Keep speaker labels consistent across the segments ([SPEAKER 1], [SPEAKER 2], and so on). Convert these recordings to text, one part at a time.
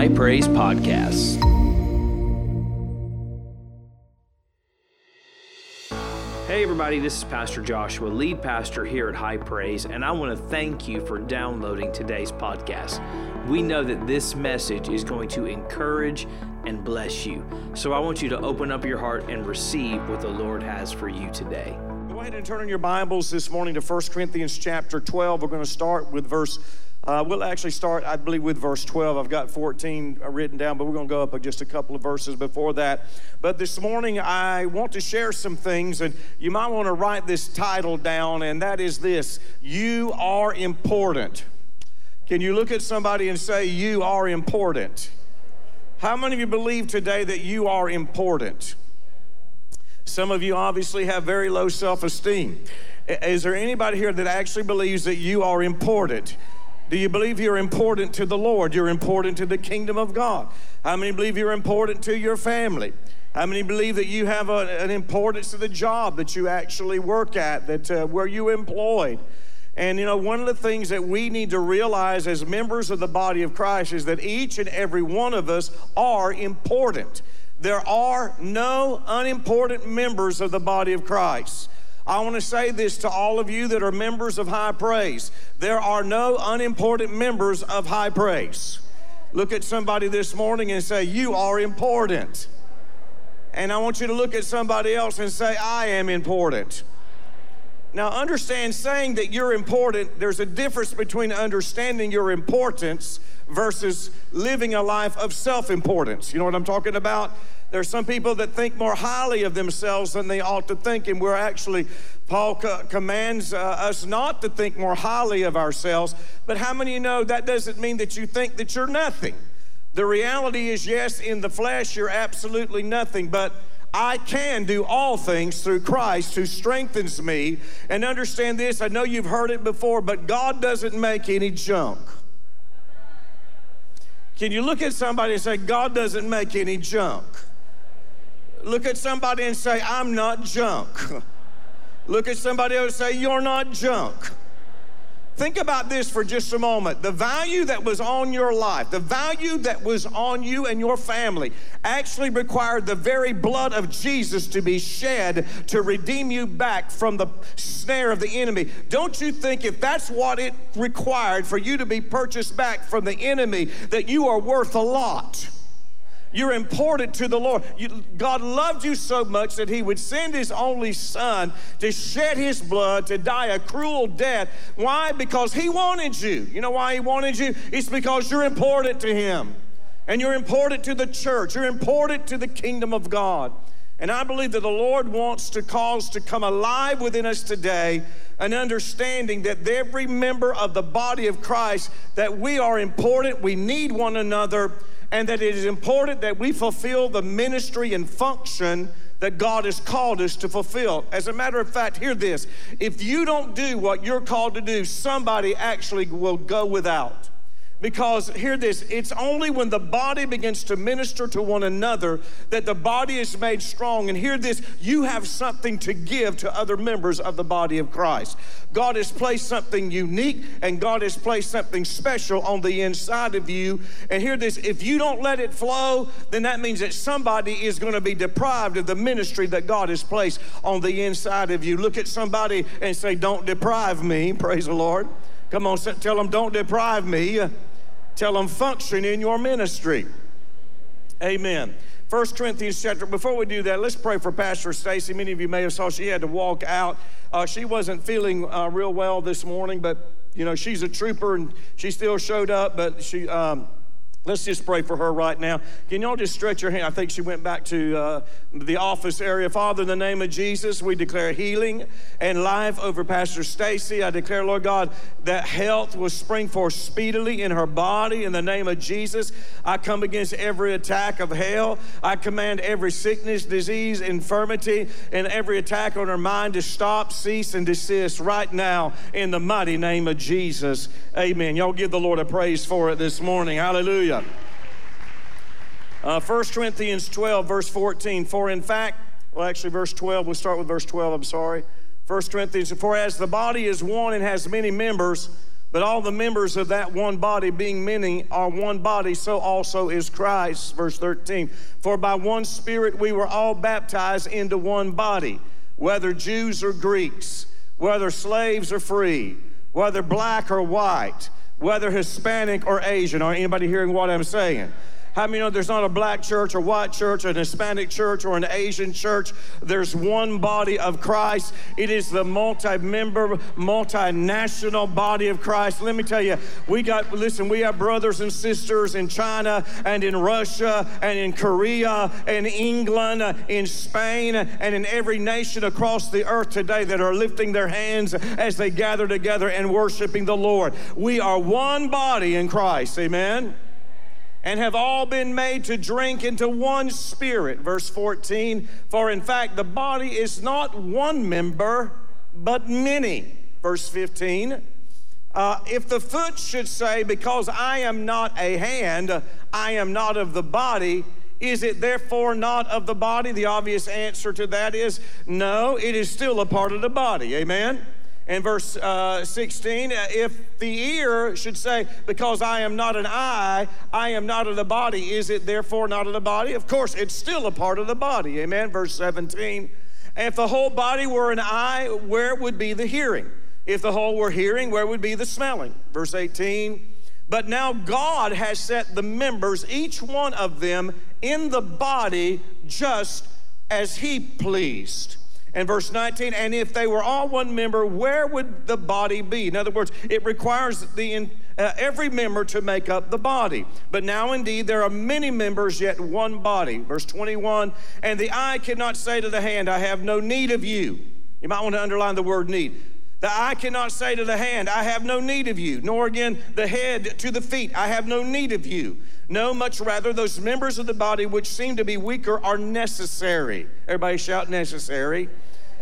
[SPEAKER 1] High Praise Podcast. Hey, everybody, this is Pastor Joshua, lead pastor here at High Praise, and I want to thank you for downloading today's podcast. We know that this message is going to encourage and bless you. So I want you to open up your heart and receive what the Lord has for you today.
[SPEAKER 2] Go ahead and turn in your Bibles this morning to 1 Corinthians chapter 12. We're going to start with verse uh, we'll actually start, I believe, with verse 12. I've got 14 written down, but we're going to go up just a couple of verses before that. But this morning, I want to share some things, and you might want to write this title down, and that is this You are important. Can you look at somebody and say, You are important? How many of you believe today that you are important? Some of you obviously have very low self esteem. Is there anybody here that actually believes that you are important? Do you believe you're important to the Lord? You're important to the kingdom of God. How many believe you're important to your family? How many believe that you have a, an importance to the job that you actually work at, that uh, where you employed? And you know, one of the things that we need to realize as members of the body of Christ is that each and every one of us are important. There are no unimportant members of the body of Christ. I want to say this to all of you that are members of High Praise. There are no unimportant members of High Praise. Look at somebody this morning and say, You are important. And I want you to look at somebody else and say, I am important. Now, understand saying that you're important, there's a difference between understanding your importance versus living a life of self importance. You know what I'm talking about? There are some people that think more highly of themselves than they ought to think, and we're actually, Paul co- commands uh, us not to think more highly of ourselves. But how many know that doesn't mean that you think that you're nothing? The reality is, yes, in the flesh, you're absolutely nothing, but I can do all things through Christ who strengthens me. And understand this, I know you've heard it before, but God doesn't make any junk. Can you look at somebody and say, God doesn't make any junk? Look at somebody and say, I'm not junk. Look at somebody else and say, You're not junk. Think about this for just a moment. The value that was on your life, the value that was on you and your family, actually required the very blood of Jesus to be shed to redeem you back from the snare of the enemy. Don't you think if that's what it required for you to be purchased back from the enemy, that you are worth a lot? You're important to the Lord. You, God loved you so much that He would send His only Son to shed His blood, to die a cruel death. Why? Because He wanted you. You know why He wanted you? It's because you're important to Him. And you're important to the church. You're important to the kingdom of God. And I believe that the Lord wants to cause to come alive within us today an understanding that every member of the body of Christ, that we are important, we need one another, and that it is important that we fulfill the ministry and function that God has called us to fulfill. As a matter of fact, hear this if you don't do what you're called to do, somebody actually will go without. Because, hear this, it's only when the body begins to minister to one another that the body is made strong. And hear this, you have something to give to other members of the body of Christ. God has placed something unique and God has placed something special on the inside of you. And hear this, if you don't let it flow, then that means that somebody is going to be deprived of the ministry that God has placed on the inside of you. Look at somebody and say, Don't deprive me. Praise the Lord. Come on, tell them, Don't deprive me. Tell them function in your ministry. Amen. First Corinthians chapter. Before we do that, let's pray for Pastor Stacy. Many of you may have saw she had to walk out. Uh, she wasn't feeling uh, real well this morning, but you know she's a trooper and she still showed up. But she. Um, Let's just pray for her right now. Can y'all just stretch your hand? I think she went back to uh, the office area. Father, in the name of Jesus, we declare healing and life over Pastor Stacy. I declare, Lord God, that health will spring forth speedily in her body. In the name of Jesus, I come against every attack of hell. I command every sickness, disease, infirmity, and every attack on her mind to stop, cease, and desist right now in the mighty name of Jesus. Amen. Y'all give the Lord a praise for it this morning. Hallelujah. Hallelujah. Uh, 1 Corinthians 12, verse 14. For in fact, well, actually, verse 12, we'll start with verse 12, I'm sorry. 1 Corinthians, for as the body is one and has many members, But all the members of that one body, being many, are one body, so also is Christ. Verse 13. For by one Spirit we were all baptized into one body, whether Jews or Greeks, whether slaves or free, whether black or white, whether Hispanic or Asian. Are anybody hearing what I'm saying? How many know there's not a black church or white church, or an Hispanic church or an Asian church? There's one body of Christ. It is the multi member, multinational body of Christ. Let me tell you, we got, listen, we have brothers and sisters in China and in Russia and in Korea and England, in Spain, and in every nation across the earth today that are lifting their hands as they gather together and worshiping the Lord. We are one body in Christ. Amen and have all been made to drink into one spirit. Verse 14, for in fact the body is not one member, but many. Verse 15, uh, if the foot should say, Because I am not a hand, I am not of the body, is it therefore not of the body? The obvious answer to that is no, it is still a part of the body. Amen? In verse uh, 16, uh, if the ear should say, Because I am not an eye, I am not of the body, is it therefore not of the body? Of course, it's still a part of the body. Amen. Verse 17, if the whole body were an eye, where would be the hearing? If the whole were hearing, where would be the smelling? Verse 18, but now God has set the members, each one of them, in the body just as He pleased. And verse 19, and if they were all one member, where would the body be? In other words, it requires the uh, every member to make up the body. But now indeed there are many members, yet one body. Verse 21, and the eye cannot say to the hand, I have no need of you. You might want to underline the word need. The eye cannot say to the hand, I have no need of you, nor again the head to the feet, I have no need of you. No, much rather, those members of the body which seem to be weaker are necessary. Everybody shout necessary.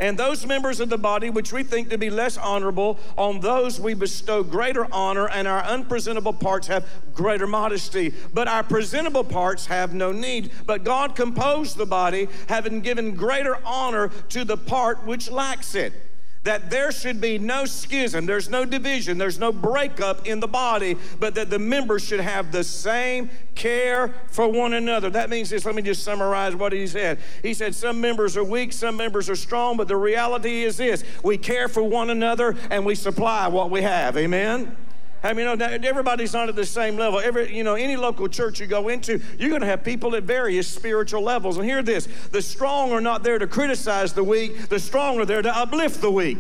[SPEAKER 2] And those members of the body which we think to be less honorable, on those we bestow greater honor, and our unpresentable parts have greater modesty. But our presentable parts have no need. But God composed the body, having given greater honor to the part which lacks it that there should be no schism, there's no division, there's no breakup in the body, but that the members should have the same care for one another. That means this, let me just summarize what he said. He said, Some members are weak, some members are strong, but the reality is this we care for one another and we supply what we have. Amen? I mean, you know, everybody's not at the same level. Every, you know, any local church you go into, you're going to have people at various spiritual levels. And hear this: the strong are not there to criticize the weak; the strong are there to uplift the weak.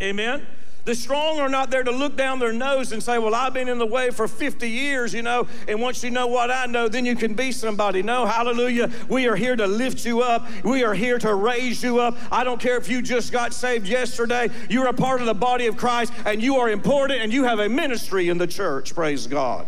[SPEAKER 2] Amen. The strong are not there to look down their nose and say, Well, I've been in the way for 50 years, you know, and once you know what I know, then you can be somebody. No, hallelujah. We are here to lift you up. We are here to raise you up. I don't care if you just got saved yesterday, you're a part of the body of Christ, and you are important, and you have a ministry in the church. Praise God.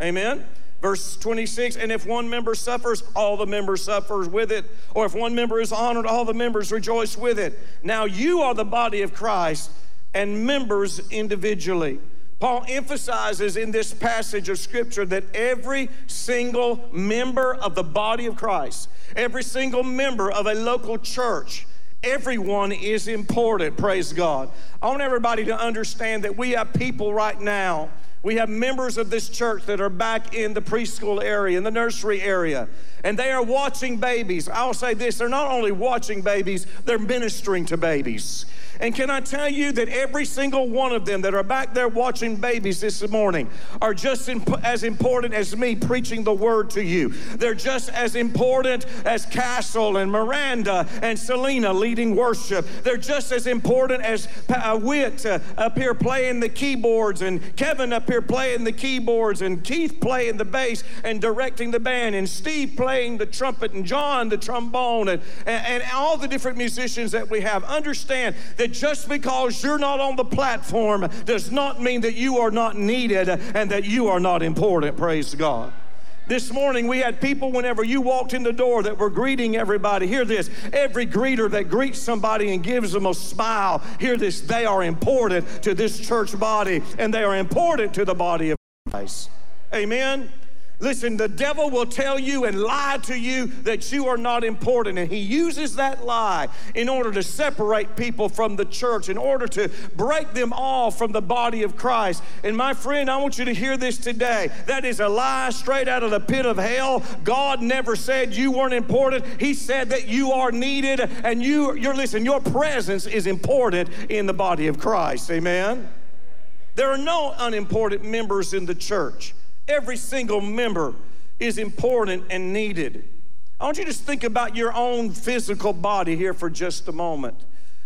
[SPEAKER 2] Amen. Verse 26, and if one member suffers, all the members suffers with it. Or if one member is honored, all the members rejoice with it. Now you are the body of Christ and members individually. Paul emphasizes in this passage of Scripture that every single member of the body of Christ, every single member of a local church, everyone is important, praise God. I want everybody to understand that we have people right now. We have members of this church that are back in the preschool area, in the nursery area, and they are watching babies. I'll say this they're not only watching babies, they're ministering to babies. And can I tell you that every single one of them that are back there watching babies this morning are just imp- as important as me preaching the word to you. They're just as important as Castle and Miranda and Selena leading worship. They're just as important as uh, uh, up here playing the keyboards and Kevin up here playing the keyboards and Keith playing the bass and directing the band and Steve playing the trumpet and John the trombone and, and, and all the different musicians that we have. Understand that that just because you're not on the platform does not mean that you are not needed and that you are not important. Praise God. This morning, we had people whenever you walked in the door that were greeting everybody. Hear this every greeter that greets somebody and gives them a smile, hear this, they are important to this church body and they are important to the body of Christ. Amen. Listen, the devil will tell you and lie to you that you are not important. And he uses that lie in order to separate people from the church, in order to break them off from the body of Christ. And my friend, I want you to hear this today. That is a lie straight out of the pit of hell. God never said you weren't important. He said that you are needed and you, you're, listen, your presence is important in the body of Christ. Amen? There are no unimportant members in the church. Every single member is important and needed. I want you to just think about your own physical body here for just a moment.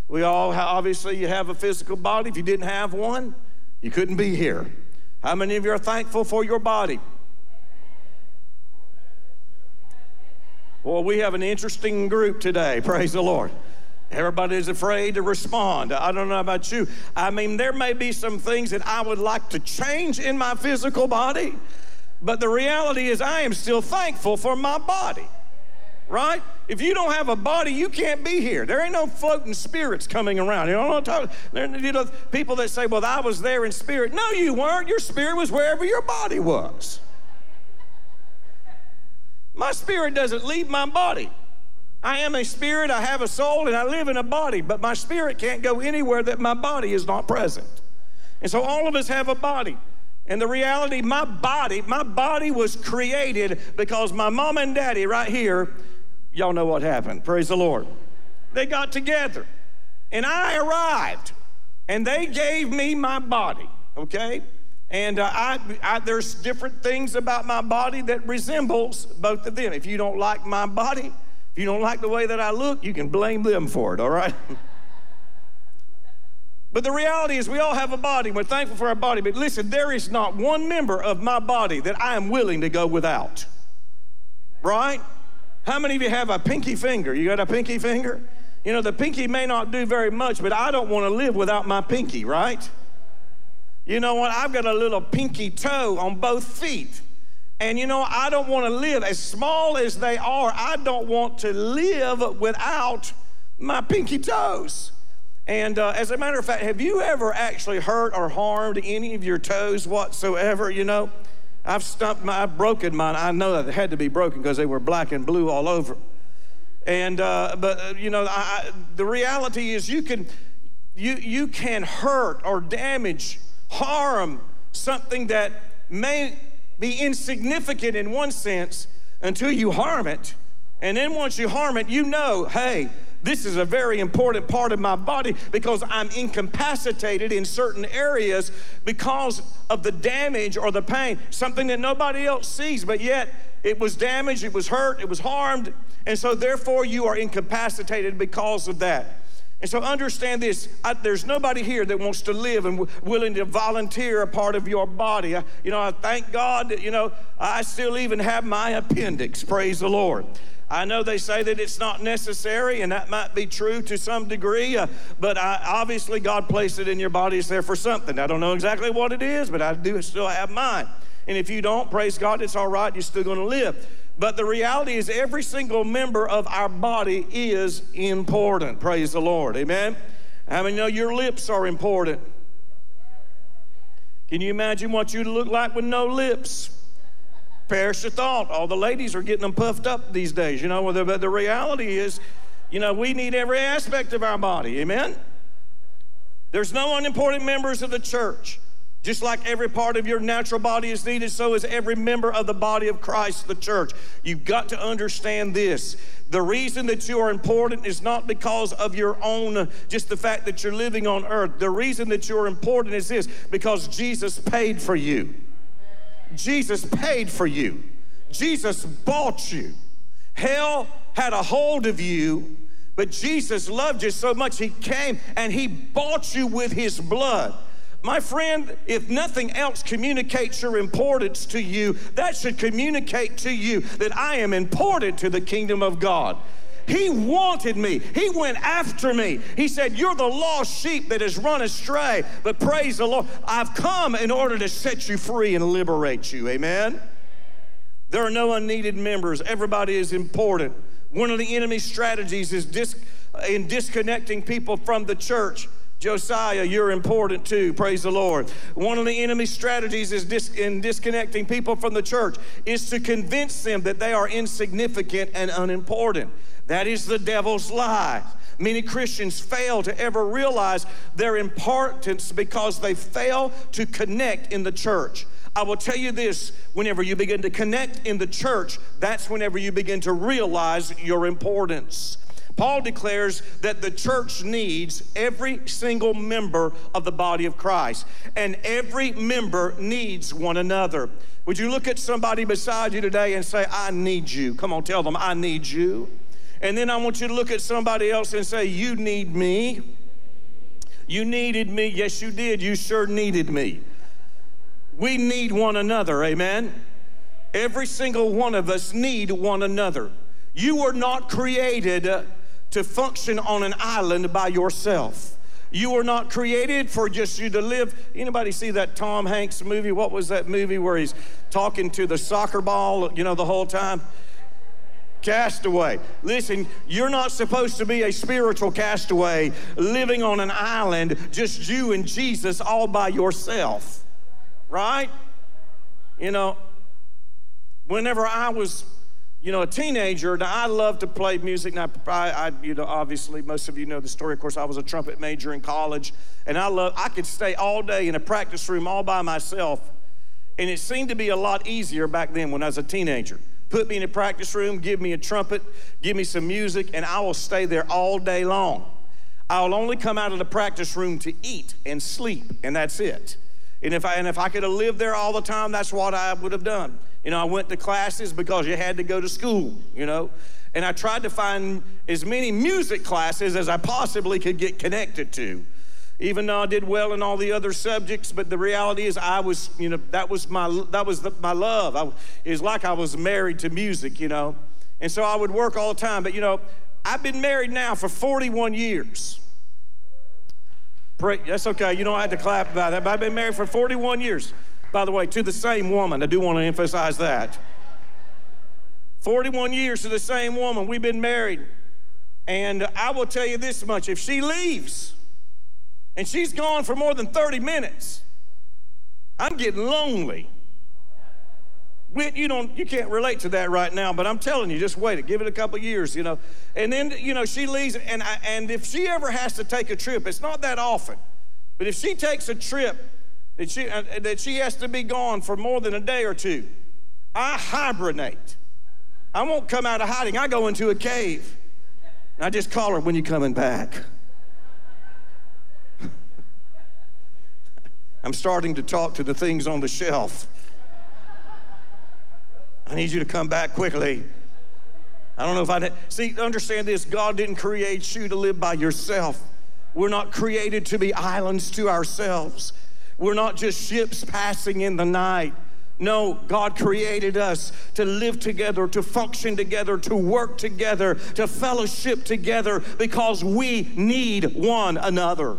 [SPEAKER 2] We all obviously you have a physical body. If you didn't have one, you couldn't be here. How many of you are thankful for your body? Well, we have an interesting group today. Praise the Lord. Everybody's afraid to respond. I don't know about you. I mean, there may be some things that I would like to change in my physical body, but the reality is I am still thankful for my body. Right? If you don't have a body, you can't be here. There ain't no floating spirits coming around. You know what I'm talking? You know, people that say, "Well, I was there in spirit." No, you weren't. Your spirit was wherever your body was. My spirit doesn't leave my body. I am a spirit, I have a soul, and I live in a body, but my spirit can't go anywhere that my body is not present. And so all of us have a body. And the reality, my body, my body was created because my mom and daddy right here, y'all know what happened. Praise the Lord. They got together. And I arrived. And they gave me my body, okay? And uh, I, I, there's different things about my body that resembles both of them. If you don't like my body, if you don't like the way that I look, you can blame them for it, all right? but the reality is, we all have a body. We're thankful for our body. But listen, there is not one member of my body that I am willing to go without. Right? How many of you have a pinky finger? You got a pinky finger? You know, the pinky may not do very much, but I don't want to live without my pinky, right? You know what? I've got a little pinky toe on both feet. And you know, I don't want to live, as small as they are, I don't want to live without my pinky toes. And uh, as a matter of fact, have you ever actually hurt or harmed any of your toes whatsoever? You know, I've stumped my, I've broken mine. I know that they had to be broken because they were black and blue all over. And, uh, but, uh, you know, I, the reality is you can, you, you can hurt or damage, harm something that may be insignificant in one sense until you harm it. And then once you harm it, you know, hey, this is a very important part of my body because I'm incapacitated in certain areas because of the damage or the pain, something that nobody else sees, but yet it was damaged, it was hurt, it was harmed, and so therefore you are incapacitated because of that. And so understand this I, there's nobody here that wants to live and w- willing to volunteer a part of your body. I, you know, I thank God that, you know, I still even have my appendix. Praise the Lord. I know they say that it's not necessary, and that might be true to some degree, uh, but I, obviously God placed it in your body. It's there for something. I don't know exactly what it is, but I do still have mine. And if you don't, praise God, it's all right. You're still going to live. But the reality is, every single member of our body is important. Praise the Lord. Amen. How many know your lips are important? Can you imagine what you'd look like with no lips? Perish the thought. All the ladies are getting them puffed up these days, you know. But the reality is, you know, we need every aspect of our body. Amen. There's no unimportant members of the church. Just like every part of your natural body is needed, so is every member of the body of Christ, the church. You've got to understand this. The reason that you are important is not because of your own, just the fact that you're living on earth. The reason that you're important is this because Jesus paid for you. Jesus paid for you. Jesus bought you. Hell had a hold of you, but Jesus loved you so much, He came and He bought you with His blood. My friend, if nothing else communicates your importance to you, that should communicate to you that I am important to the kingdom of God. He wanted me. He went after me. He said, You're the lost sheep that has run astray. But praise the Lord, I've come in order to set you free and liberate you. Amen? There are no unneeded members. Everybody is important. One of the enemy's strategies is dis- in disconnecting people from the church Josiah, you're important too. Praise the Lord. One of the enemy's strategies is dis- in disconnecting people from the church is to convince them that they are insignificant and unimportant. That is the devil's lie. Many Christians fail to ever realize their importance because they fail to connect in the church. I will tell you this whenever you begin to connect in the church, that's whenever you begin to realize your importance. Paul declares that the church needs every single member of the body of Christ, and every member needs one another. Would you look at somebody beside you today and say, I need you? Come on, tell them, I need you. And then I want you to look at somebody else and say, You need me. You needed me. Yes, you did. You sure needed me. We need one another. Amen. Every single one of us need one another. You were not created to function on an island by yourself. You were not created for just you to live. Anybody see that Tom Hanks movie? What was that movie where he's talking to the soccer ball, you know, the whole time? Castaway. Listen, you're not supposed to be a spiritual castaway living on an island, just you and Jesus all by yourself. Right? You know, whenever I was you know, a teenager, now I love to play music. Now, I, I, you know, obviously, most of you know the story. Of course, I was a trumpet major in college, and I love. I could stay all day in a practice room all by myself, and it seemed to be a lot easier back then when I was a teenager. Put me in a practice room, give me a trumpet, give me some music, and I will stay there all day long. I'll only come out of the practice room to eat and sleep, and that's it. And if I, and if I could have lived there all the time, that's what I would have done. You know, I went to classes because you had to go to school, you know. And I tried to find as many music classes as I possibly could get connected to. Even though I did well in all the other subjects, but the reality is I was, you know, that was my that was the, my love. I, it was like I was married to music, you know. And so I would work all the time. But you know, I've been married now for 41 years. Pray, that's okay. You don't have to clap about that. But I've been married for 41 years. By the way, to the same woman. I do want to emphasize that. 41 years to the same woman. We've been married. And I will tell you this much if she leaves and she's gone for more than 30 minutes, I'm getting lonely. You don't, you can't relate to that right now, but I'm telling you, just wait it, give it a couple years, you know. And then, you know, she leaves, and I, and if she ever has to take a trip, it's not that often, but if she takes a trip that she, uh, that she has to be gone for more than a day or two. I hibernate. I won't come out of hiding. I go into a cave. I just call her when you're coming back. I'm starting to talk to the things on the shelf. I need you to come back quickly. I don't know if I see. Understand this: God didn't create you to live by yourself. We're not created to be islands to ourselves. We're not just ships passing in the night. No, God created us to live together, to function together, to work together, to fellowship together because we need one another.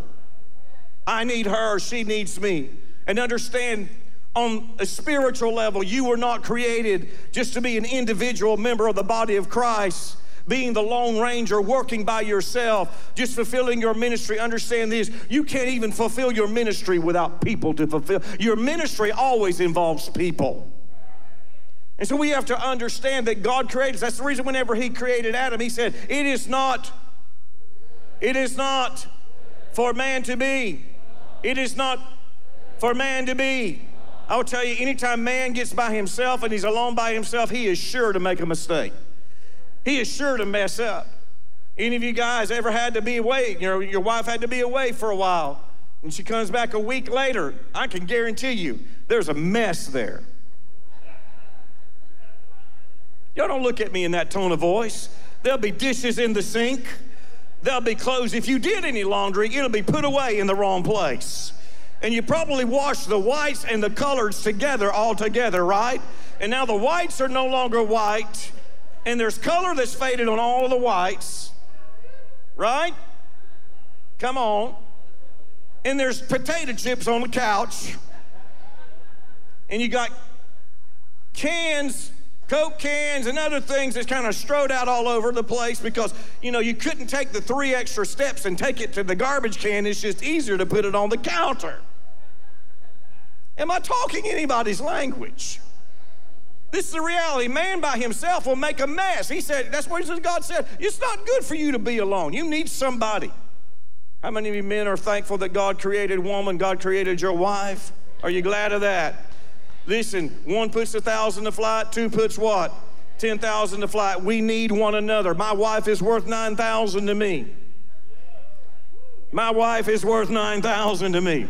[SPEAKER 2] I need her, she needs me. And understand on a spiritual level, you were not created just to be an individual member of the body of Christ being the Lone Ranger, working by yourself, just fulfilling your ministry. Understand this you can't even fulfill your ministry without people to fulfill. Your ministry always involves people. And so we have to understand that God created us. That's the reason whenever He created Adam, He said, It is not, it is not for man to be. It is not for man to be. I'll tell you, anytime man gets by himself and he's alone by himself, he is sure to make a mistake. He is sure to mess up. Any of you guys ever had to be away? You know, your wife had to be away for a while, and she comes back a week later. I can guarantee you there's a mess there. Y'all don't look at me in that tone of voice. There'll be dishes in the sink. There'll be clothes. If you did any laundry, it'll be put away in the wrong place. And you probably washed the whites and the colors together all together, right? And now the whites are no longer white and there's color that's faded on all the whites, right? Come on. And there's potato chips on the couch. And you got cans Coke cans and other things that's kind of strode out all over the place because, you know, you couldn't take the three extra steps and take it to the garbage can. It's just easier to put it on the counter. Am I talking anybody's language? This is the reality. Man by himself will make a mess. He said, that's what God said. It's not good for you to be alone. You need somebody. How many of you men are thankful that God created woman, God created your wife? Are you glad of that? Listen, one puts a thousand to flight, two puts what? 10,000 to flight. We need one another. My wife is worth 9,000 to me. My wife is worth 9,000 to me.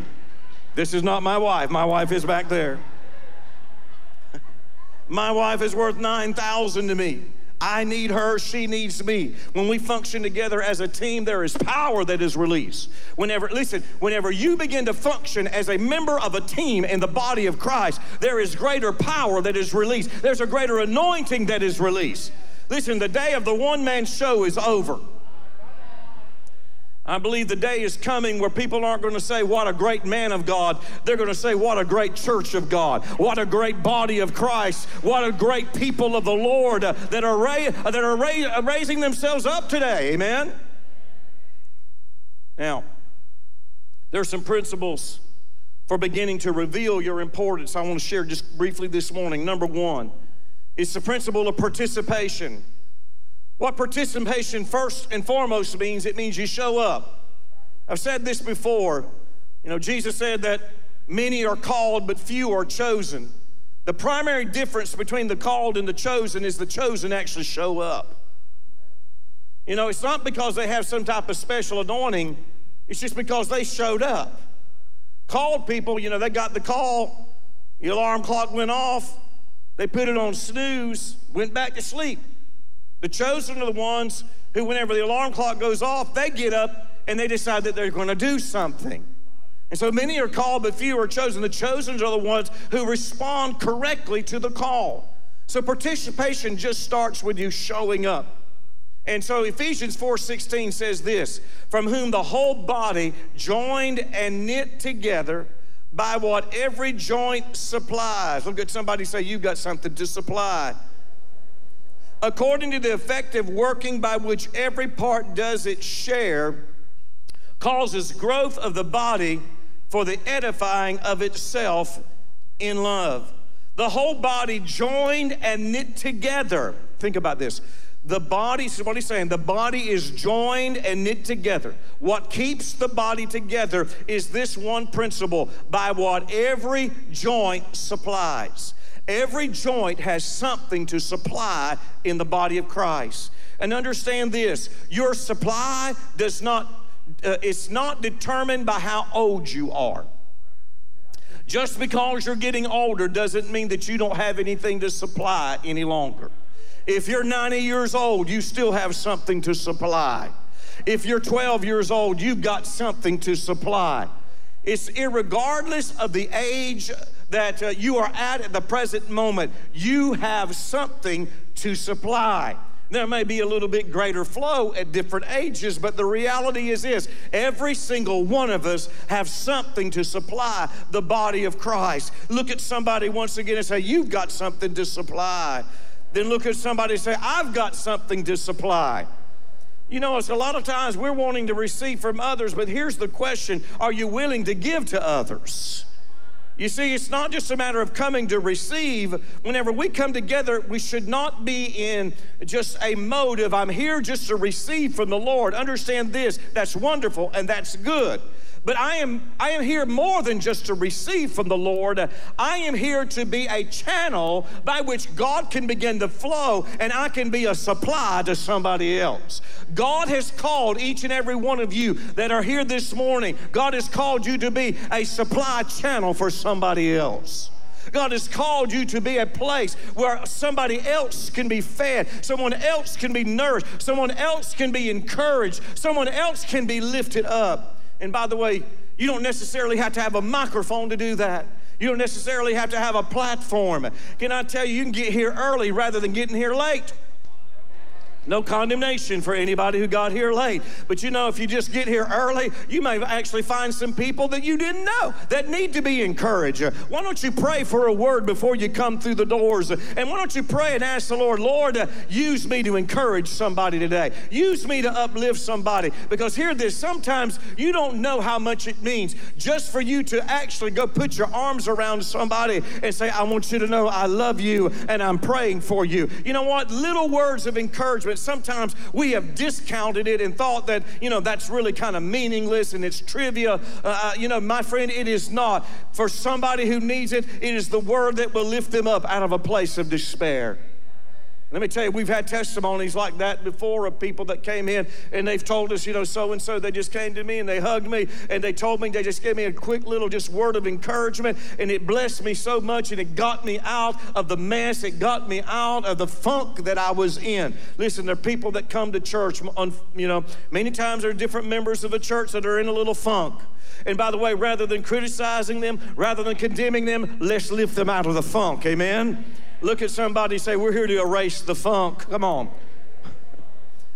[SPEAKER 2] This is not my wife. My wife is back there. My wife is worth 9,000 to me. I need her, she needs me. When we function together as a team, there is power that is released. Whenever, listen, whenever you begin to function as a member of a team in the body of Christ, there is greater power that is released. There's a greater anointing that is released. Listen, the day of the one man show is over. I believe the day is coming where people aren't going to say, What a great man of God. They're going to say, What a great church of God. What a great body of Christ. What a great people of the Lord that are, ra- that are ra- raising themselves up today. Amen? Now, there's some principles for beginning to reveal your importance I want to share just briefly this morning. Number one, it's the principle of participation. What participation first and foremost means, it means you show up. I've said this before. You know, Jesus said that many are called, but few are chosen. The primary difference between the called and the chosen is the chosen actually show up. You know, it's not because they have some type of special anointing, it's just because they showed up. Called people, you know, they got the call, the alarm clock went off, they put it on snooze, went back to sleep. The chosen are the ones who, whenever the alarm clock goes off, they get up and they decide that they're going to do something. And so many are called, but few are chosen. The chosen are the ones who respond correctly to the call. So participation just starts with you showing up. And so Ephesians 4:16 says this, from whom the whole body joined and knit together by what every joint supplies. Look at somebody say you've got something to supply according to the effective working by which every part does its share, causes growth of the body for the edifying of itself in love. The whole body joined and knit together. Think about this. The body, so what he's saying, the body is joined and knit together. What keeps the body together is this one principle by what every joint supplies. Every joint has something to supply in the body of Christ. And understand this your supply does not, uh, it's not determined by how old you are. Just because you're getting older doesn't mean that you don't have anything to supply any longer. If you're 90 years old, you still have something to supply. If you're 12 years old, you've got something to supply. It's regardless of the age that uh, you are at at the present moment, you have something to supply. There may be a little bit greater flow at different ages, but the reality is this every single one of us have something to supply the body of Christ. Look at somebody once again and say, You've got something to supply. Then look at somebody and say, I've got something to supply. You know, it's a lot of times we're wanting to receive from others, but here's the question Are you willing to give to others? You see, it's not just a matter of coming to receive. Whenever we come together, we should not be in just a of, I'm here just to receive from the Lord. Understand this, that's wonderful and that's good. But I am, I am here more than just to receive from the Lord. I am here to be a channel by which God can begin to flow and I can be a supply to somebody else. God has called each and every one of you that are here this morning, God has called you to be a supply channel for somebody else. God has called you to be a place where somebody else can be fed, someone else can be nourished, someone else can be encouraged, someone else can be lifted up. And by the way, you don't necessarily have to have a microphone to do that. You don't necessarily have to have a platform. Can I tell you, you can get here early rather than getting here late. No condemnation for anybody who got here late. But you know, if you just get here early, you may actually find some people that you didn't know that need to be encouraged. Why don't you pray for a word before you come through the doors? And why don't you pray and ask the Lord, Lord, use me to encourage somebody today. Use me to uplift somebody. Because hear this, sometimes you don't know how much it means just for you to actually go put your arms around somebody and say, I want you to know I love you and I'm praying for you. You know what? Little words of encouragement but sometimes we have discounted it and thought that, you know, that's really kind of meaningless and it's trivia. Uh, uh, you know, my friend, it is not. For somebody who needs it, it is the word that will lift them up out of a place of despair. Let me tell you, we've had testimonies like that before of people that came in and they've told us, you know, so and so, they just came to me and they hugged me and they told me, they just gave me a quick little just word of encouragement and it blessed me so much and it got me out of the mess. It got me out of the funk that I was in. Listen, there are people that come to church, on, you know, many times there are different members of a church that are in a little funk. And by the way, rather than criticizing them, rather than condemning them, let's lift them out of the funk. Amen? Look at somebody say, We're here to erase the funk. Come on.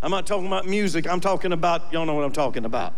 [SPEAKER 2] I'm not talking about music, I'm talking about, y'all know what I'm talking about.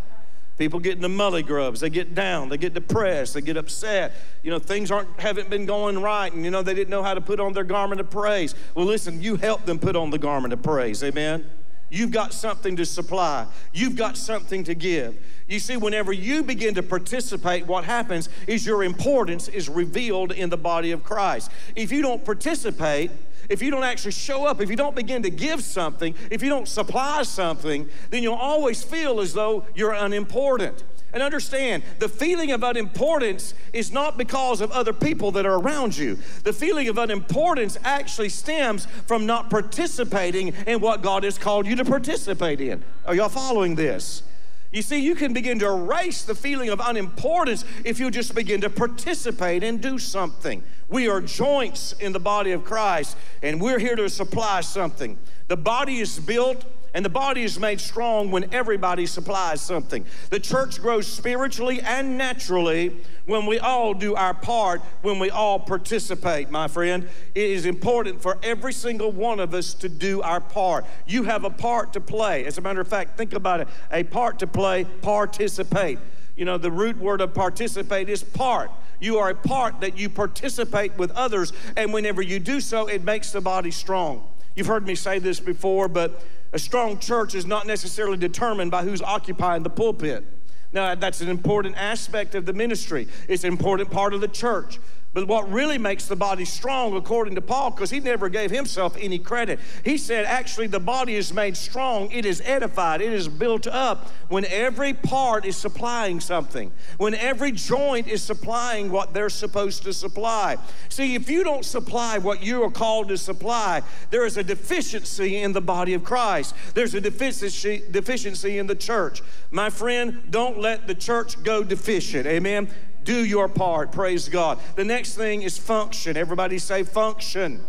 [SPEAKER 2] People get into mully grubs, they get down, they get depressed, they get upset. You know, things aren't haven't been going right, and you know they didn't know how to put on their garment of praise. Well, listen, you help them put on the garment of praise, amen. You've got something to supply. You've got something to give. You see, whenever you begin to participate, what happens is your importance is revealed in the body of Christ. If you don't participate, if you don't actually show up, if you don't begin to give something, if you don't supply something, then you'll always feel as though you're unimportant. And understand, the feeling of unimportance is not because of other people that are around you. The feeling of unimportance actually stems from not participating in what God has called you to participate in. Are y'all following this? You see, you can begin to erase the feeling of unimportance if you just begin to participate and do something. We are joints in the body of Christ, and we're here to supply something. The body is built and the body is made strong when everybody supplies something. The church grows spiritually and naturally when we all do our part, when we all participate, my friend. It is important for every single one of us to do our part. You have a part to play. As a matter of fact, think about it a part to play, participate. You know, the root word of participate is part. You are a part that you participate with others, and whenever you do so, it makes the body strong. You've heard me say this before, but a strong church is not necessarily determined by who's occupying the pulpit. Now, that's an important aspect of the ministry. It's an important part of the church. But what really makes the body strong, according to Paul, because he never gave himself any credit, he said, actually, the body is made strong, it is edified, it is built up when every part is supplying something, when every joint is supplying what they're supposed to supply. See, if you don't supply what you are called to supply, there is a deficiency in the body of Christ, there's a deficiency, deficiency in the church. My friend, don't let the church go deficient. Amen. Do your part. Praise God. The next thing is function. Everybody say function.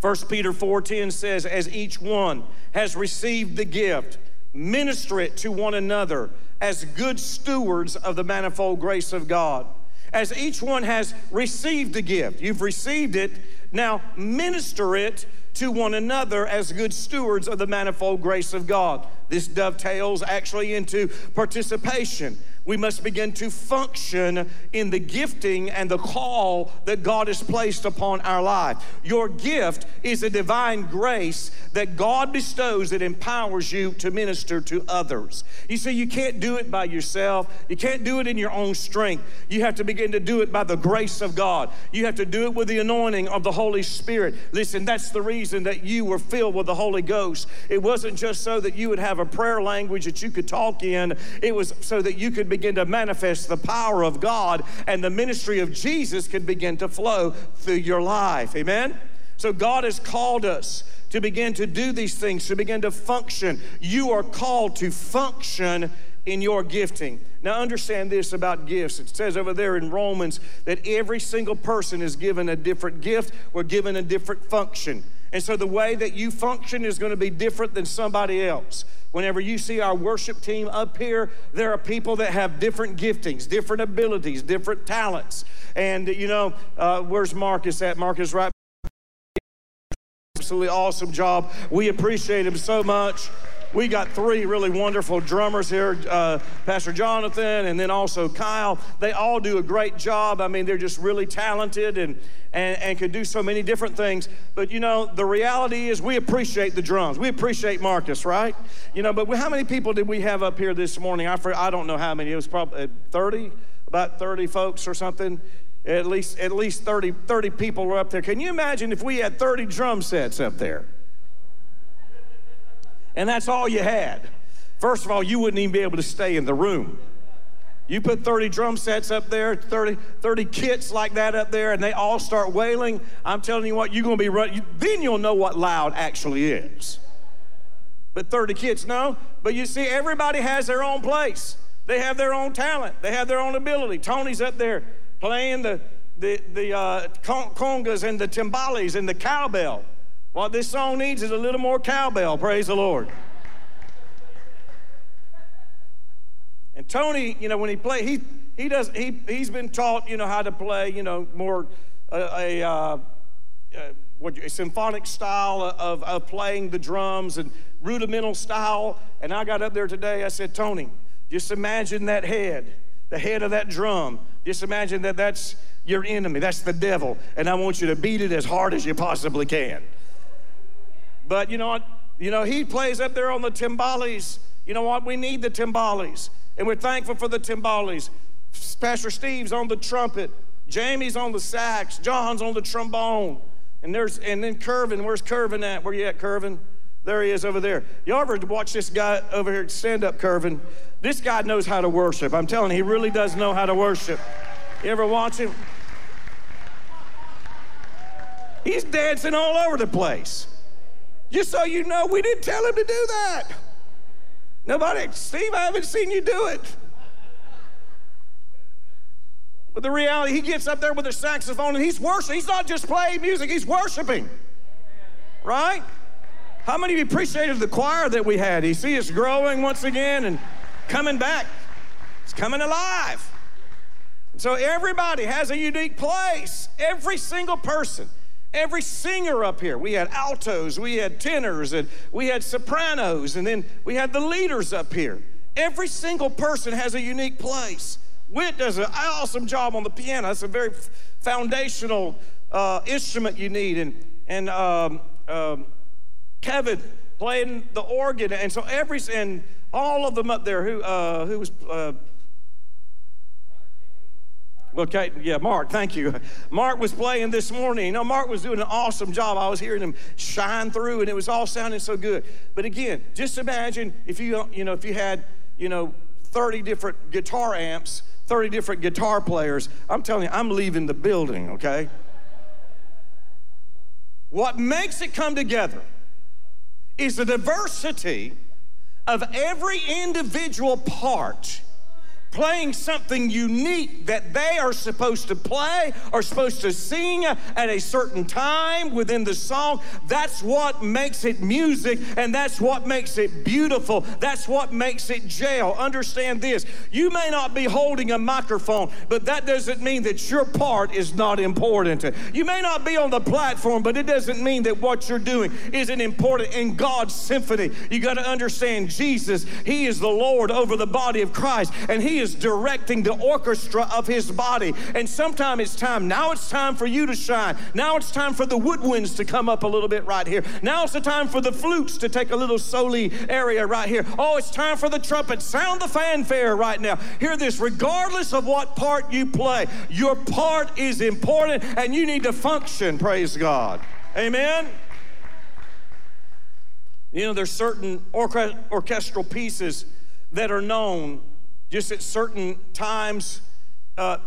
[SPEAKER 2] 1 Peter 4:10 says, As each one has received the gift, minister it to one another as good stewards of the manifold grace of God. As each one has received the gift, you've received it, now minister it to one another as good stewards of the manifold grace of God. This dovetails actually into participation we must begin to function in the gifting and the call that God has placed upon our life. Your gift is a divine grace that God bestows that empowers you to minister to others. You see, you can't do it by yourself, you can't do it in your own strength. You have to begin to do it by the grace of God. You have to do it with the anointing of the Holy Spirit. Listen, that's the reason that you were filled with the Holy Ghost. It wasn't just so that you would have a prayer language that you could talk in, it was so that you could begin to manifest the power of God and the ministry of Jesus could begin to flow through your life. Amen? So God has called us to begin to do these things, to begin to function. You are called to function in your gifting. Now, understand this about gifts. It says over there in Romans that every single person is given a different gift, we're given a different function. And so the way that you function is going to be different than somebody else. Whenever you see our worship team up here, there are people that have different giftings, different abilities, different talents. And, you know, uh, where's Marcus at? Marcus right absolutely awesome job. We appreciate him so much. We got three really wonderful drummers here uh, Pastor Jonathan and then also Kyle. They all do a great job. I mean, they're just really talented and, and, and can do so many different things. But you know, the reality is we appreciate the drums. We appreciate Marcus, right? You know, but how many people did we have up here this morning? I, I don't know how many. It was probably uh, 30, about 30 folks or something. At least, at least 30, 30 people were up there. Can you imagine if we had 30 drum sets up there? And that's all you had. First of all, you wouldn't even be able to stay in the room. You put 30 drum sets up there, 30, 30 kits like that up there, and they all start wailing. I'm telling you what, you're going to be running. Then you'll know what loud actually is. But 30 kits, no. But you see, everybody has their own place. They have their own talent. They have their own ability. Tony's up there playing the, the, the uh, congas and the timbales and the cowbell. What this song needs is a little more cowbell, praise the Lord. And Tony, you know, when he play, he he does he he's been taught, you know, how to play, you know, more uh, a, uh, uh, what, a symphonic style of, of playing the drums and rudimental style. And I got up there today. I said, Tony, just imagine that head, the head of that drum. Just imagine that that's your enemy. That's the devil, and I want you to beat it as hard as you possibly can. But you know what? You know, he plays up there on the timbales. You know what? We need the timbales. And we're thankful for the timbales. Pastor Steve's on the trumpet. Jamie's on the sax. John's on the trombone. And there's and then Curvin. Where's Curvin at? Where you at, Curvin? There he is over there. Y'all ever watch this guy over here stand up, Curvin? This guy knows how to worship. I'm telling you, he really does know how to worship. You ever watch him? He's dancing all over the place. Just so you know, we didn't tell him to do that. Nobody, Steve, I haven't seen you do it. But the reality, he gets up there with a saxophone and he's worshiping. He's not just playing music, he's worshiping. Right? How many of you appreciated the choir that we had? You see, it's growing once again and coming back. It's coming alive. So everybody has a unique place. Every single person. Every singer up here, we had altos, we had tenors, and we had sopranos, and then we had the leaders up here. Every single person has a unique place. Whit does an awesome job on the piano. That's a very foundational uh, instrument you need. And, and um, um, Kevin playing the organ. And so every, and all of them up there who, uh, who was uh, Okay, yeah, Mark, thank you. Mark was playing this morning. You know, Mark was doing an awesome job. I was hearing him shine through, and it was all sounding so good. But again, just imagine if you, you know, if you had, you know, 30 different guitar amps, 30 different guitar players. I'm telling you, I'm leaving the building, okay? What makes it come together is the diversity of every individual part playing something unique that they are supposed to play or supposed to sing at a certain time within the song. That's what makes it music and that's what makes it beautiful. That's what makes it jail. Understand this you may not be holding a microphone, but that doesn't mean that your part is not important. You may not be on the platform, but it doesn't mean that what you're doing isn't important in God's symphony. You got to understand Jesus, He is the Lord over the body of Christ, and He is directing the orchestra of his body. And sometimes it's time. Now it's time for you to shine. Now it's time for the woodwinds to come up a little bit right here. Now it's the time for the flutes to take a little soli area right here. Oh, it's time for the trumpet. Sound the fanfare right now. Hear this regardless of what part you play, your part is important and you need to function. Praise God. Amen. You know, there's certain orchestral pieces that are known just at certain times. Uh,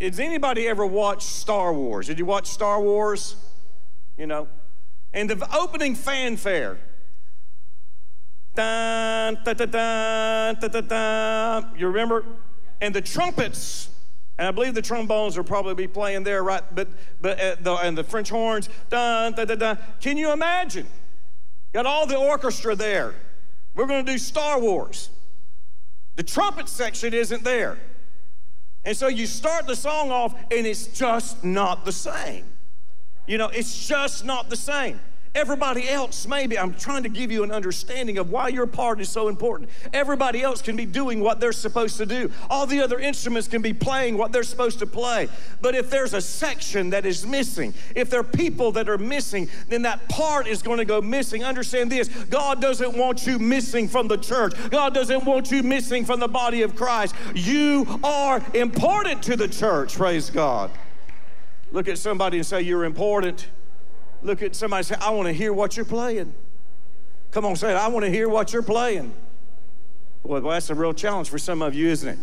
[SPEAKER 2] has anybody ever watched Star Wars? Did you watch Star Wars? You know, and the opening fanfare. Dun, da, da, da, da, da, da. You remember? And the trumpets, and I believe the trombones will probably be playing there, right? But but uh, the, and the French horns, dun, da, da, da. Can you imagine? Got all the orchestra there. We're going to do Star Wars. The trumpet section isn't there. And so you start the song off, and it's just not the same. You know, it's just not the same. Everybody else, maybe, I'm trying to give you an understanding of why your part is so important. Everybody else can be doing what they're supposed to do, all the other instruments can be playing what they're supposed to play. But if there's a section that is missing, if there are people that are missing, then that part is going to go missing. Understand this God doesn't want you missing from the church, God doesn't want you missing from the body of Christ. You are important to the church, praise God. Look at somebody and say, You're important. Look at somebody say, I want to hear what you're playing. Come on, say it. I want to hear what you're playing. Well, that's a real challenge for some of you, isn't it?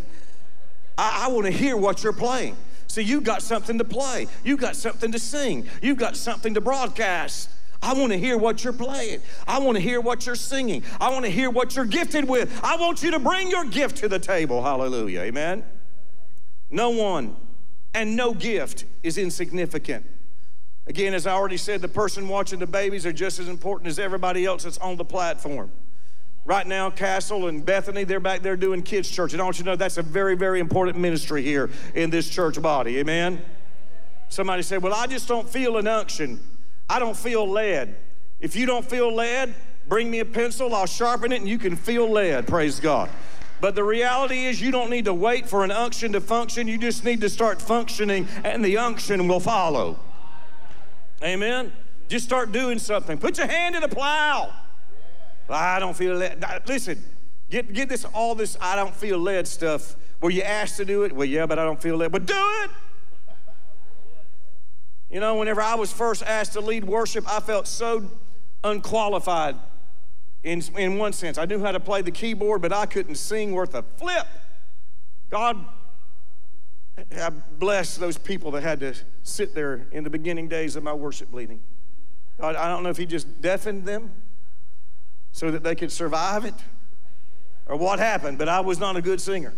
[SPEAKER 2] I, I want to hear what you're playing. See, you've got something to play, you've got something to sing, you've got something to broadcast. I want to hear what you're playing. I want to hear what you're singing. I want to hear what you're gifted with. I want you to bring your gift to the table. Hallelujah. Amen. No one and no gift is insignificant. Again, as I already said, the person watching the babies are just as important as everybody else that's on the platform. Right now, Castle and Bethany, they're back there doing kids' church. And I want you to know that's a very, very important ministry here in this church body. Amen? Somebody said, Well, I just don't feel an unction. I don't feel led. If you don't feel led, bring me a pencil, I'll sharpen it, and you can feel led. Praise God. But the reality is, you don't need to wait for an unction to function. You just need to start functioning, and the unction will follow. Amen. Just start doing something. Put your hand in the plow. I don't feel led. Listen, get, get this all this I don't feel led stuff. Were you asked to do it? Well, yeah, but I don't feel led. But do it. You know, whenever I was first asked to lead worship, I felt so unqualified in, in one sense. I knew how to play the keyboard, but I couldn't sing worth a flip. God I bless those people that had to sit there in the beginning days of my worship leading. God, I don't know if He just deafened them so that they could survive it or what happened, but I was not a good singer.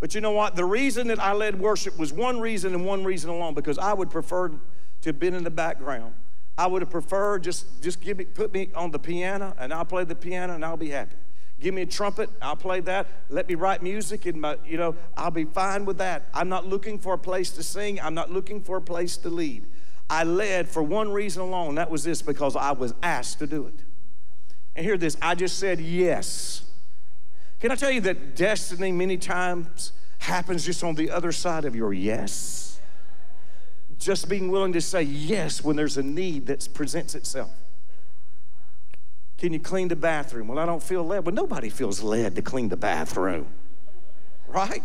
[SPEAKER 2] But you know what? The reason that I led worship was one reason and one reason alone because I would prefer to have been in the background. I would have preferred just, just give me, put me on the piano and I'll play the piano and I'll be happy. Give me a trumpet, I'll play that. Let me write music, and my, you know, I'll be fine with that. I'm not looking for a place to sing. I'm not looking for a place to lead. I led for one reason alone. That was this because I was asked to do it. And hear this I just said yes. Can I tell you that destiny many times happens just on the other side of your yes? Just being willing to say yes when there's a need that presents itself. Can you clean the bathroom? Well, I don't feel led. Well, nobody feels led to clean the bathroom, right?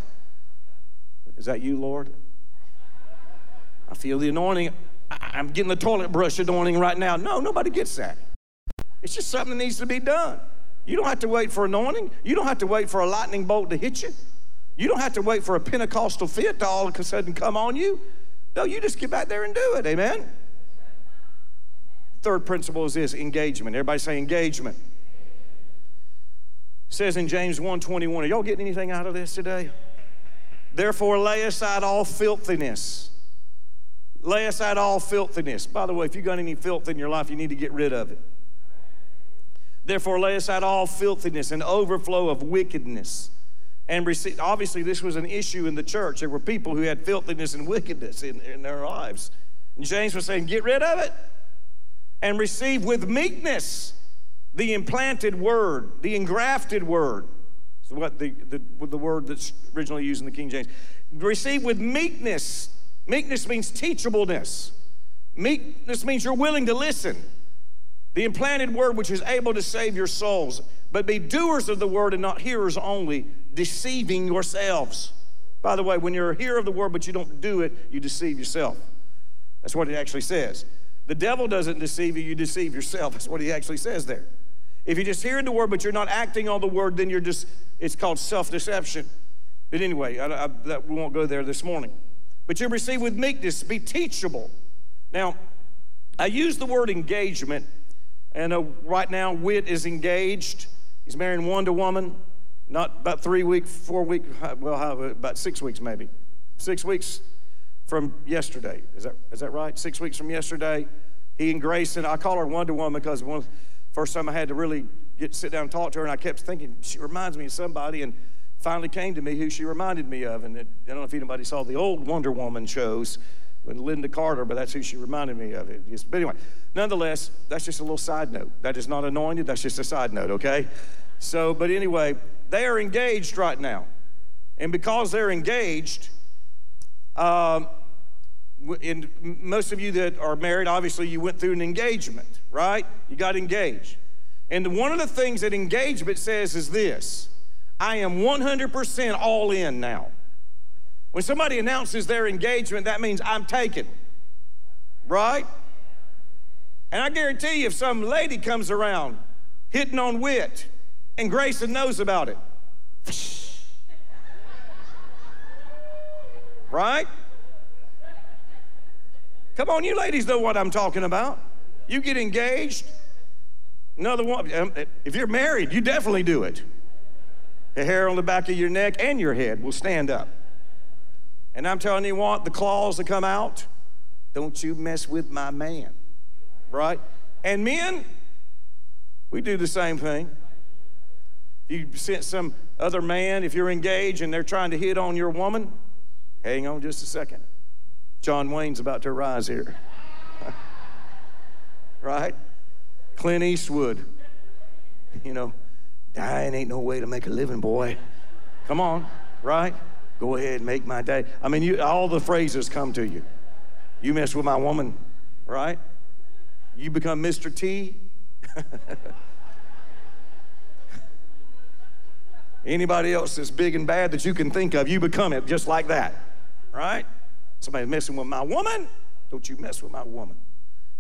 [SPEAKER 2] Is that you, Lord? I feel the anointing. I'm getting the toilet brush anointing right now. No, nobody gets that. It's just something that needs to be done. You don't have to wait for anointing. You don't have to wait for a lightning bolt to hit you. You don't have to wait for a Pentecostal fit to all of a sudden come on you. No, you just get back there and do it. Amen. Third principle is this engagement. Everybody say engagement. It says in James 1:21. Are y'all getting anything out of this today? Therefore, lay aside all filthiness. Lay aside all filthiness. By the way, if you got any filth in your life, you need to get rid of it. Therefore, lay aside all filthiness and overflow of wickedness. And receive, obviously, this was an issue in the church. There were people who had filthiness and wickedness in, in their lives. And James was saying, Get rid of it and receive with meekness the implanted word, the engrafted word. Is what the, the, the word that's originally used in the King James. Receive with meekness. Meekness means teachableness. Meekness means you're willing to listen. The implanted word which is able to save your souls. But be doers of the word and not hearers only, deceiving yourselves. By the way, when you're a hearer of the word but you don't do it, you deceive yourself. That's what it actually says. The devil doesn't deceive you, you deceive yourself. That's what he actually says there. If you're just hearing the word, but you're not acting on the word, then you're just, it's called self deception. But anyway, I, I, that, we won't go there this morning. But you receive with meekness, be teachable. Now, I use the word engagement, and uh, right now, Whit is engaged. He's marrying to woman, not about three weeks, four weeks, well, about six weeks maybe. Six weeks from yesterday. Is that, is that right? Six weeks from yesterday. He and Grayson, I call her Wonder Woman because one first time I had to really get sit down and talk to her, and I kept thinking she reminds me of somebody, and finally came to me who she reminded me of. And it, I don't know if anybody saw the old Wonder Woman shows with Lynda Carter, but that's who she reminded me of. It. But anyway, nonetheless, that's just a little side note. That is not anointed, that's just a side note, okay? So, but anyway, they are engaged right now. And because they're engaged, um, and most of you that are married, obviously you went through an engagement, right? You got engaged. And one of the things that engagement says is this I am 100% all in now. When somebody announces their engagement, that means I'm taken, right? And I guarantee you, if some lady comes around hitting on Whit and Grayson knows about it, right? Come on, you ladies know what I'm talking about. You get engaged. Another one, um, if you're married, you definitely do it. The hair on the back of your neck and your head will stand up. And I'm telling you want the claws to come out, don't you mess with my man, right? And men, we do the same thing. If you sense some other man, if you're engaged and they're trying to hit on your woman, hang on just a second. John Wayne's about to rise here. right? Clint Eastwood. You know, dying ain't no way to make a living, boy. Come on, right? Go ahead, make my day. I mean, you, all the phrases come to you. You mess with my woman, right? You become Mr. T. Anybody else that's big and bad that you can think of, you become it just like that, right? Somebody messing with my woman? Don't you mess with my woman.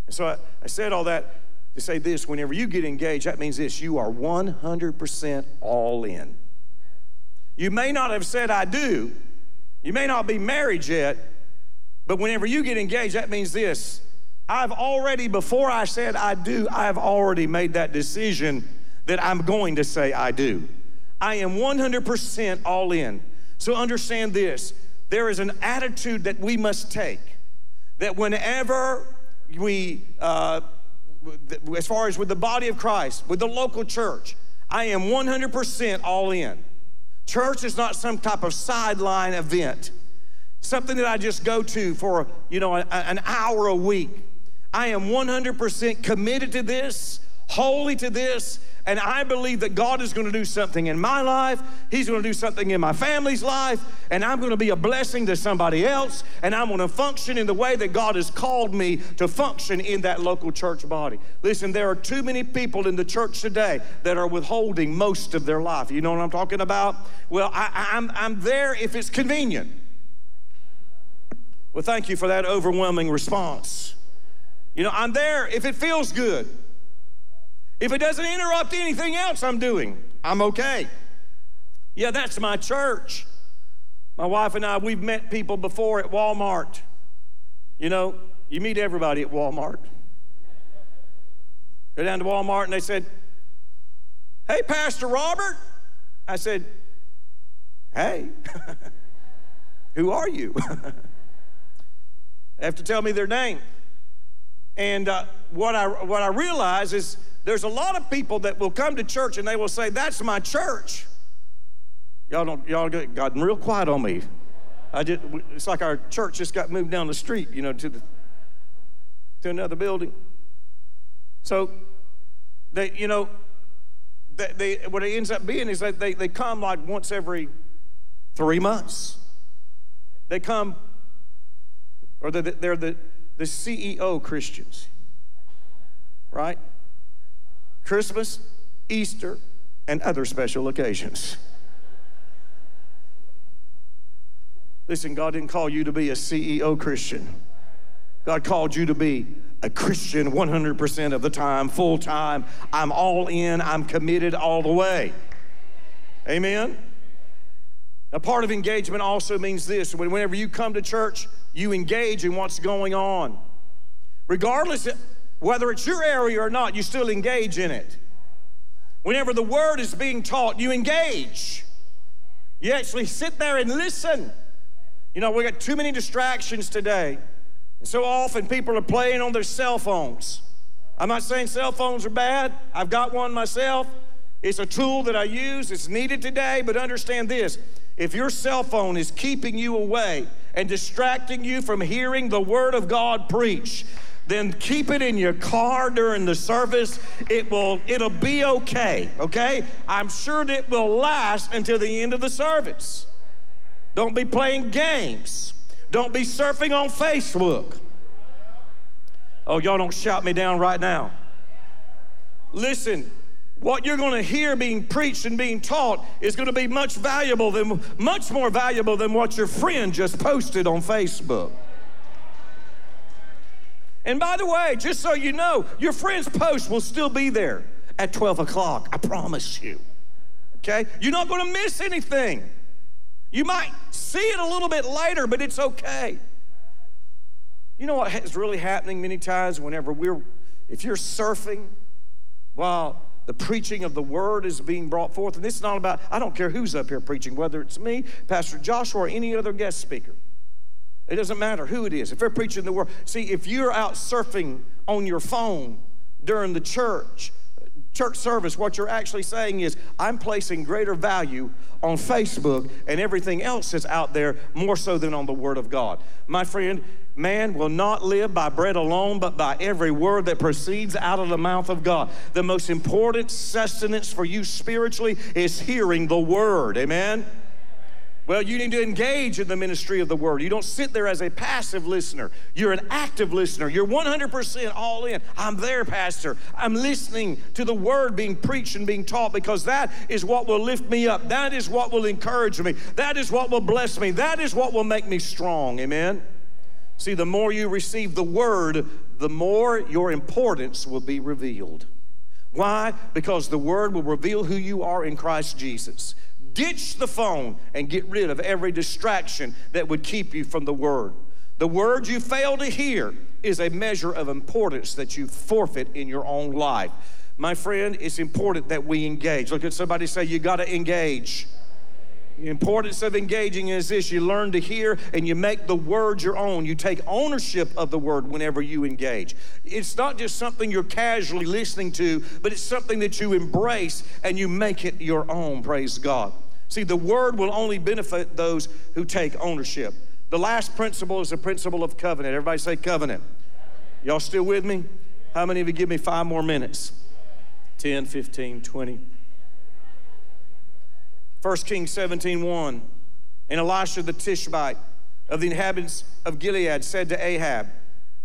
[SPEAKER 2] And so I, I said all that to say this whenever you get engaged, that means this you are 100% all in. You may not have said, I do. You may not be married yet, but whenever you get engaged, that means this I've already, before I said I do, I've already made that decision that I'm going to say I do. I am 100% all in. So understand this there is an attitude that we must take that whenever we, uh, as far as with the body of Christ, with the local church, I am 100% all in. Church is not some type of sideline event, something that I just go to for, you know, a, an hour a week. I am 100% committed to this, wholly to this, and I believe that God is going to do something in my life. He's going to do something in my family's life. And I'm going to be a blessing to somebody else. And I'm going to function in the way that God has called me to function in that local church body. Listen, there are too many people in the church today that are withholding most of their life. You know what I'm talking about? Well, I, I'm, I'm there if it's convenient. Well, thank you for that overwhelming response. You know, I'm there if it feels good. If it doesn't interrupt anything else I'm doing, I'm okay. Yeah, that's my church. My wife and I, we've met people before at Walmart. You know, you meet everybody at Walmart. Go down to Walmart and they said, Hey, Pastor Robert. I said, Hey, who are you? they have to tell me their name. And uh, what, I, what I realize is there's a lot of people that will come to church and they will say, That's my church. Y'all don't, y'all get gotten real quiet on me. I just, it's like our church just got moved down the street, you know, to the to another building. So they, you know, they, they what it ends up being is that they, they come like once every three months. They come, or they're the, they're the, the CEO Christians, right? Christmas, Easter, and other special occasions. Listen, God didn't call you to be a CEO Christian. God called you to be a Christian 100% of the time, full time. I'm all in, I'm committed all the way. Amen? A part of engagement also means this whenever you come to church, you engage in what's going on. Regardless whether it's your area or not, you still engage in it. Whenever the word is being taught, you engage. You actually sit there and listen. You know, we got too many distractions today. And so often people are playing on their cell phones. I'm not saying cell phones are bad. I've got one myself. It's a tool that I use. It's needed today, but understand this. If your cell phone is keeping you away and distracting you from hearing the Word of God preach, then keep it in your car during the service. It will, it'll be okay, okay? I'm sure that it will last until the end of the service. Don't be playing games. Don't be surfing on Facebook. Oh, y'all don't shout me down right now. Listen, what you're going to hear being preached and being taught is going to be much valuable than much more valuable than what your friend just posted on Facebook. And by the way, just so you know, your friend's post will still be there at 12 o'clock. I promise you. Okay? You're not going to miss anything. You might see it a little bit later, but it's okay. You know what is really happening many times whenever we're, if you're surfing while the preaching of the word is being brought forth, and this is not about, I don't care who's up here preaching, whether it's me, Pastor Joshua, or any other guest speaker. It doesn't matter who it is. If they're preaching the word, see, if you're out surfing on your phone during the church, church service, what you're actually saying is, I'm placing greater value on Facebook and everything else that's out there more so than on the Word of God. My friend, man will not live by bread alone, but by every word that proceeds out of the mouth of God. The most important sustenance for you spiritually is hearing the Word. Amen? Well, you need to engage in the ministry of the word. You don't sit there as a passive listener. You're an active listener. You're 100% all in. I'm there, Pastor. I'm listening to the word being preached and being taught because that is what will lift me up. That is what will encourage me. That is what will bless me. That is what will make me strong. Amen. See, the more you receive the word, the more your importance will be revealed. Why? Because the word will reveal who you are in Christ Jesus. Ditch the phone and get rid of every distraction that would keep you from the Word. The Word you fail to hear is a measure of importance that you forfeit in your own life. My friend, it's important that we engage. Look at somebody say, You got to engage. The importance of engaging is this you learn to hear and you make the word your own. You take ownership of the word whenever you engage. It's not just something you're casually listening to, but it's something that you embrace and you make it your own. Praise God. See, the word will only benefit those who take ownership. The last principle is the principle of covenant. Everybody say covenant. Y'all still with me? How many of you give me five more minutes? 10, 15, 20. 1 Kings 17, 1. And Elisha the Tishbite of the inhabitants of Gilead said to Ahab,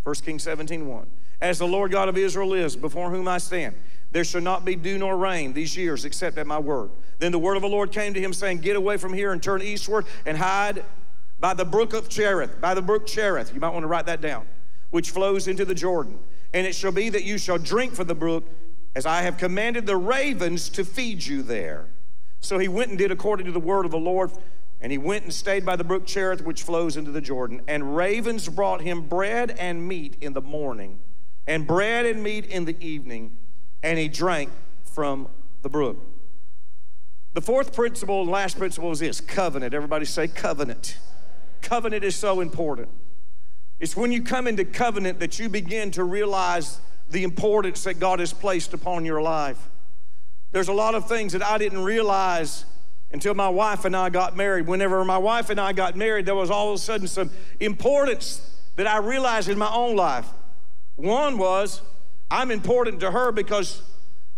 [SPEAKER 2] 1 Kings 17, 1. As the Lord God of Israel is, before whom I stand, there shall not be dew nor rain these years except at my word. Then the word of the Lord came to him, saying, Get away from here and turn eastward and hide by the brook of Cherith, by the brook Cherith. You might want to write that down, which flows into the Jordan. And it shall be that you shall drink from the brook, as I have commanded the ravens to feed you there. So he went and did according to the word of the Lord. And he went and stayed by the brook Cherith, which flows into the Jordan. And ravens brought him bread and meat in the morning, and bread and meat in the evening and he drank from the brook. The fourth principle and last principle is this covenant. Everybody say covenant. Covenant is so important. It's when you come into covenant that you begin to realize the importance that God has placed upon your life. There's a lot of things that I didn't realize until my wife and I got married. Whenever my wife and I got married, there was all of a sudden some importance that I realized in my own life. One was I'm important to her because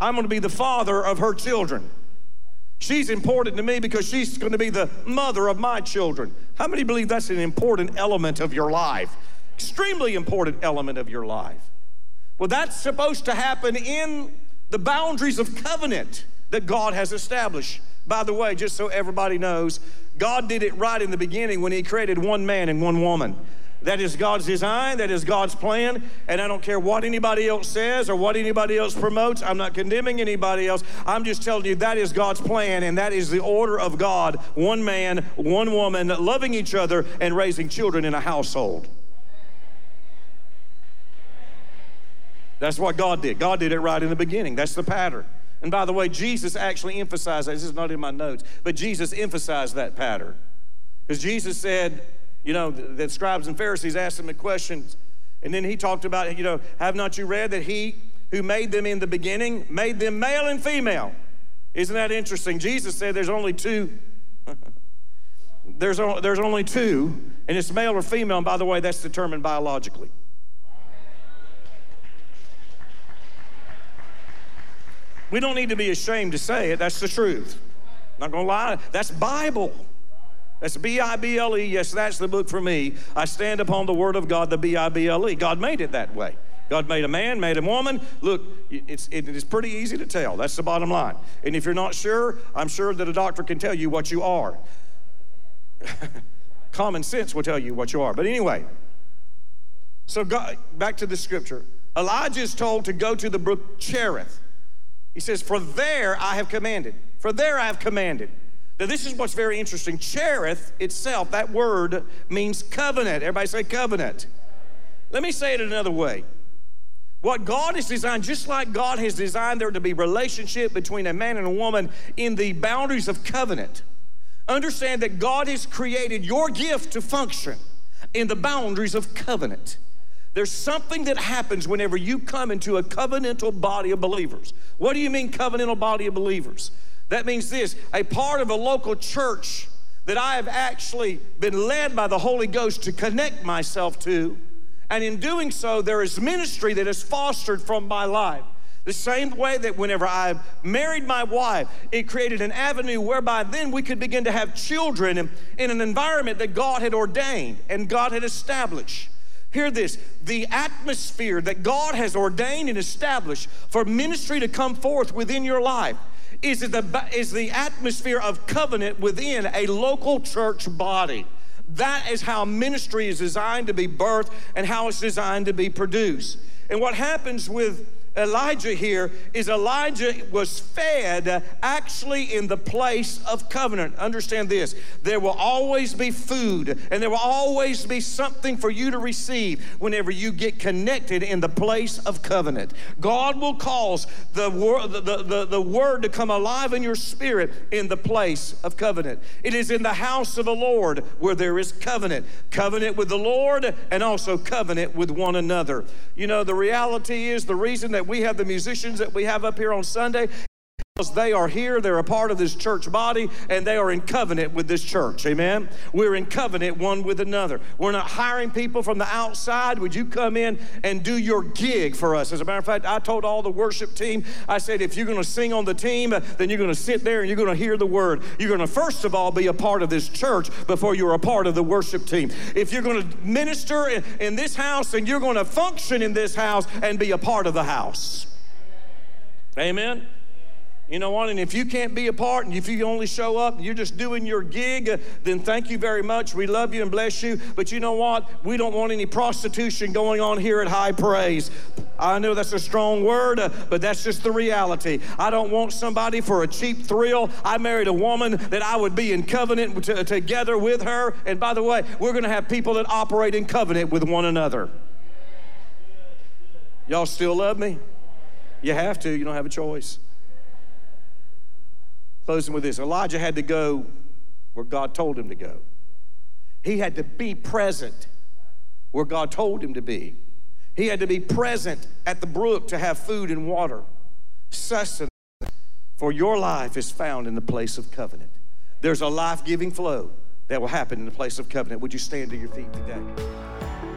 [SPEAKER 2] I'm going to be the father of her children. She's important to me because she's going to be the mother of my children. How many believe that's an important element of your life? Extremely important element of your life. Well, that's supposed to happen in the boundaries of covenant that God has established. By the way, just so everybody knows, God did it right in the beginning when He created one man and one woman. That is God's design, that is God's plan, and I don't care what anybody else says or what anybody else promotes. I'm not condemning anybody else. I'm just telling you that is God's plan, and that is the order of God one man, one woman, loving each other and raising children in a household. That's what God did. God did it right in the beginning. That's the pattern. And by the way, Jesus actually emphasized that. This is not in my notes, but Jesus emphasized that pattern. Because Jesus said, you know, the, the scribes and Pharisees asked him the questions. And then he talked about, you know, have not you read that he who made them in the beginning made them male and female? Isn't that interesting? Jesus said there's only two. there's, there's only two, and it's male or female, and by the way, that's determined biologically. We don't need to be ashamed to say it, that's the truth. Not gonna lie, that's Bible. That's B I B L E. Yes, that's the book for me. I stand upon the word of God, the B I B L E. God made it that way. God made a man, made a woman. Look, it's, it is pretty easy to tell. That's the bottom line. And if you're not sure, I'm sure that a doctor can tell you what you are. Common sense will tell you what you are. But anyway, so God, back to the scripture. Elijah is told to go to the brook Cherith. He says, For there I have commanded. For there I have commanded. Now, this is what's very interesting. Cherith itself, that word means covenant. Everybody say covenant. Let me say it another way. What God has designed, just like God has designed there to be relationship between a man and a woman in the boundaries of covenant, understand that God has created your gift to function in the boundaries of covenant. There's something that happens whenever you come into a covenantal body of believers. What do you mean, covenantal body of believers? That means this a part of a local church that I have actually been led by the Holy Ghost to connect myself to. And in doing so, there is ministry that is fostered from my life. The same way that whenever I married my wife, it created an avenue whereby then we could begin to have children in, an environment that God had ordained and God had established. Hear this the atmosphere that God has ordained and established for ministry to come forth within your life is the, is the atmosphere of covenant within a local church body. That is how ministry is designed to be birthed and how it's designed to be produced. And what happens with Elijah here is Elijah was fed actually in the place of covenant. Understand this there will always be food and there will always be something for you to receive whenever you get connected in the place of covenant. God will cause the, wor- the, the, the word to come alive in your spirit in the place of covenant. It is in the house of the Lord where there is covenant covenant with the Lord and also covenant with one another. You know, the reality is the reason that we have the musicians that we have up here on Sunday they are here, they're a part of this church body, and they are in covenant with this church. Amen. We're in covenant one with another. We're not hiring people from the outside. Would you come in and do your gig for us? As a matter of fact, I told all the worship team, I said, if you're going to sing on the team, then you're going to sit there and you're going to hear the word. You're going to, first of all, be a part of this church before you're a part of the worship team. If you're going to minister in, in this house, then you're going to function in this house and be a part of the house. Amen. You know what? And if you can't be a part and if you only show up and you're just doing your gig, uh, then thank you very much. We love you and bless you. But you know what? We don't want any prostitution going on here at High Praise. I know that's a strong word, uh, but that's just the reality. I don't want somebody for a cheap thrill. I married a woman that I would be in covenant to, together with her. And by the way, we're going to have people that operate in covenant with one another. Y'all still love me? You have to, you don't have a choice. Closing with this Elijah had to go where God told him to go. He had to be present where God told him to be. He had to be present at the brook to have food and water. Sustenance for your life is found in the place of covenant. There's a life giving flow that will happen in the place of covenant. Would you stand to your feet today?